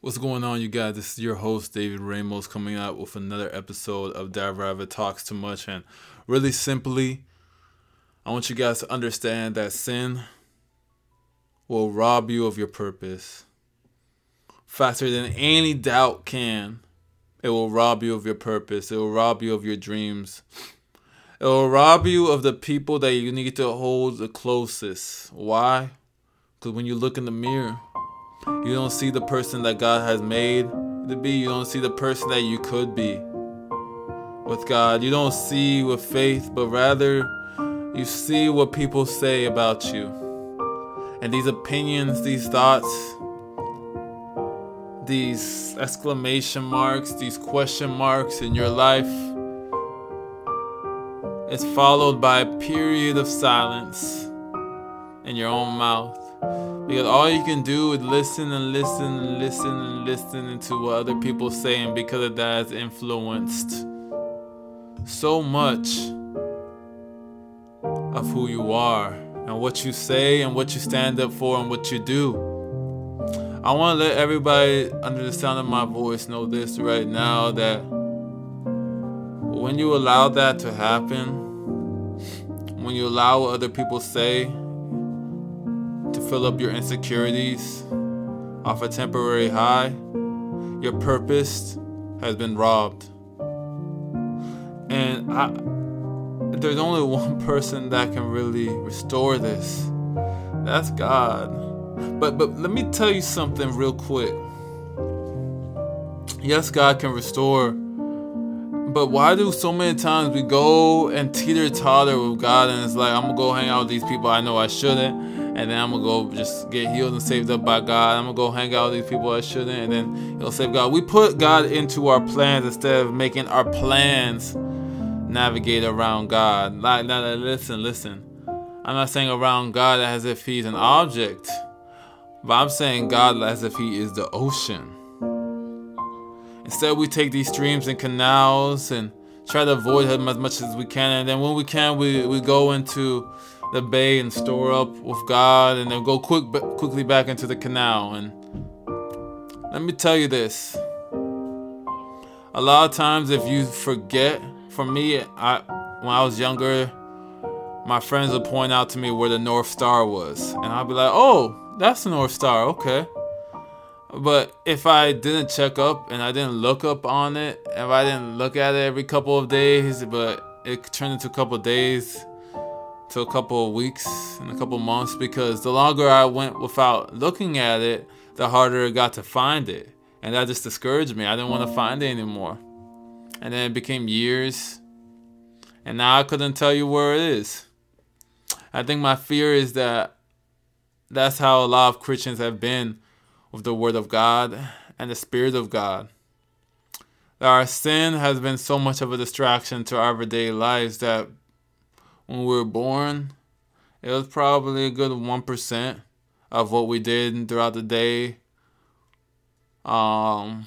What's going on, you guys? This is your host, David Ramos, coming out with another episode of Dad Rabbit Talks Too Much. And really simply, I want you guys to understand that sin will rob you of your purpose faster than any doubt can. It will rob you of your purpose, it will rob you of your dreams. It will rob you of the people that you need to hold the closest. Why? Because when you look in the mirror, you don't see the person that God has made to be. You don't see the person that you could be with God. You don't see with faith, but rather you see what people say about you. And these opinions, these thoughts, these exclamation marks, these question marks in your life is followed by a period of silence in your own mouth. Because all you can do is listen and listen and listen and listen to what other people say, and because of that, it's influenced so much of who you are and what you say and what you stand up for and what you do. I want to let everybody under the sound of my voice know this right now that when you allow that to happen, when you allow what other people say to fill up your insecurities off a temporary high, your purpose has been robbed. And I, there's only one person that can really restore this. That's God. But but let me tell you something real quick. Yes, God can restore but why do so many times we go and teeter totter with God and it's like I'm gonna go hang out with these people I know I shouldn't, and then I'm gonna go just get healed and saved up by God. I'm gonna go hang out with these people I shouldn't, and then He'll save God. We put God into our plans instead of making our plans navigate around God. Like, like listen, listen. I'm not saying around God as if He's an object, but I'm saying God as if He is the ocean. Instead, we take these streams and canals and try to avoid him as much as we can. And then when we can, we, we go into the bay and store up with God and then go quick quickly back into the canal. And let me tell you this. A lot of times, if you forget, for me, I when I was younger, my friends would point out to me where the North Star was. And I'd be like, oh, that's the North Star, okay. But if I didn't check up and I didn't look up on it, if I didn't look at it every couple of days, but it turned into a couple of days to a couple of weeks and a couple of months because the longer I went without looking at it, the harder it got to find it. And that just discouraged me. I didn't want to find it anymore. And then it became years. And now I couldn't tell you where it is. I think my fear is that that's how a lot of Christians have been with the Word of God and the Spirit of God. That our sin has been so much of a distraction to our everyday lives that when we were born, it was probably a good 1% of what we did throughout the day. Um,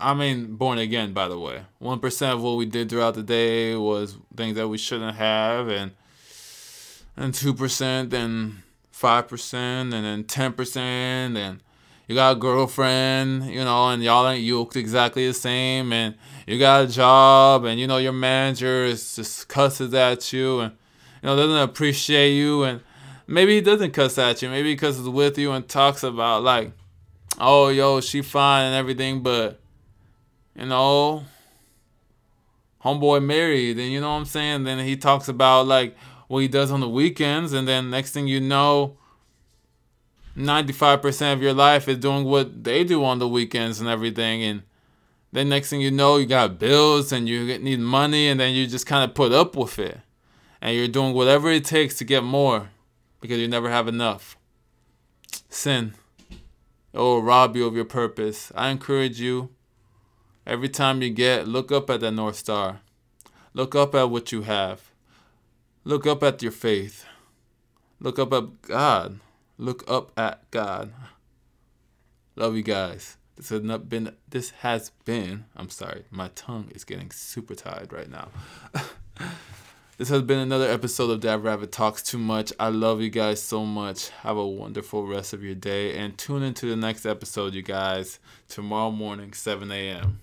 I mean, born again, by the way. 1% of what we did throughout the day was things that we shouldn't have, and and 2%, then 5%, and then 10%, and you got a girlfriend, you know, and y'all ain't yoked exactly the same, and you got a job, and you know your manager is just cusses at you, and you know doesn't appreciate you, and maybe he doesn't cuss at you, maybe because he's with you and talks about like, oh yo, she fine and everything, but you know, homeboy married, and you know what I'm saying. Then he talks about like what he does on the weekends, and then next thing you know 95% of your life is doing what they do on the weekends and everything. And then next thing you know, you got bills and you need money, and then you just kind of put up with it. And you're doing whatever it takes to get more because you never have enough. Sin. It will rob you of your purpose. I encourage you, every time you get, look up at the North Star. Look up at what you have. Look up at your faith. Look up at God. Look up at God. Love you guys. This has not been this has been I'm sorry, my tongue is getting super tired right now. This has been another episode of Dad Rabbit Talks Too Much. I love you guys so much. Have a wonderful rest of your day and tune into the next episode, you guys, tomorrow morning, 7 a.m.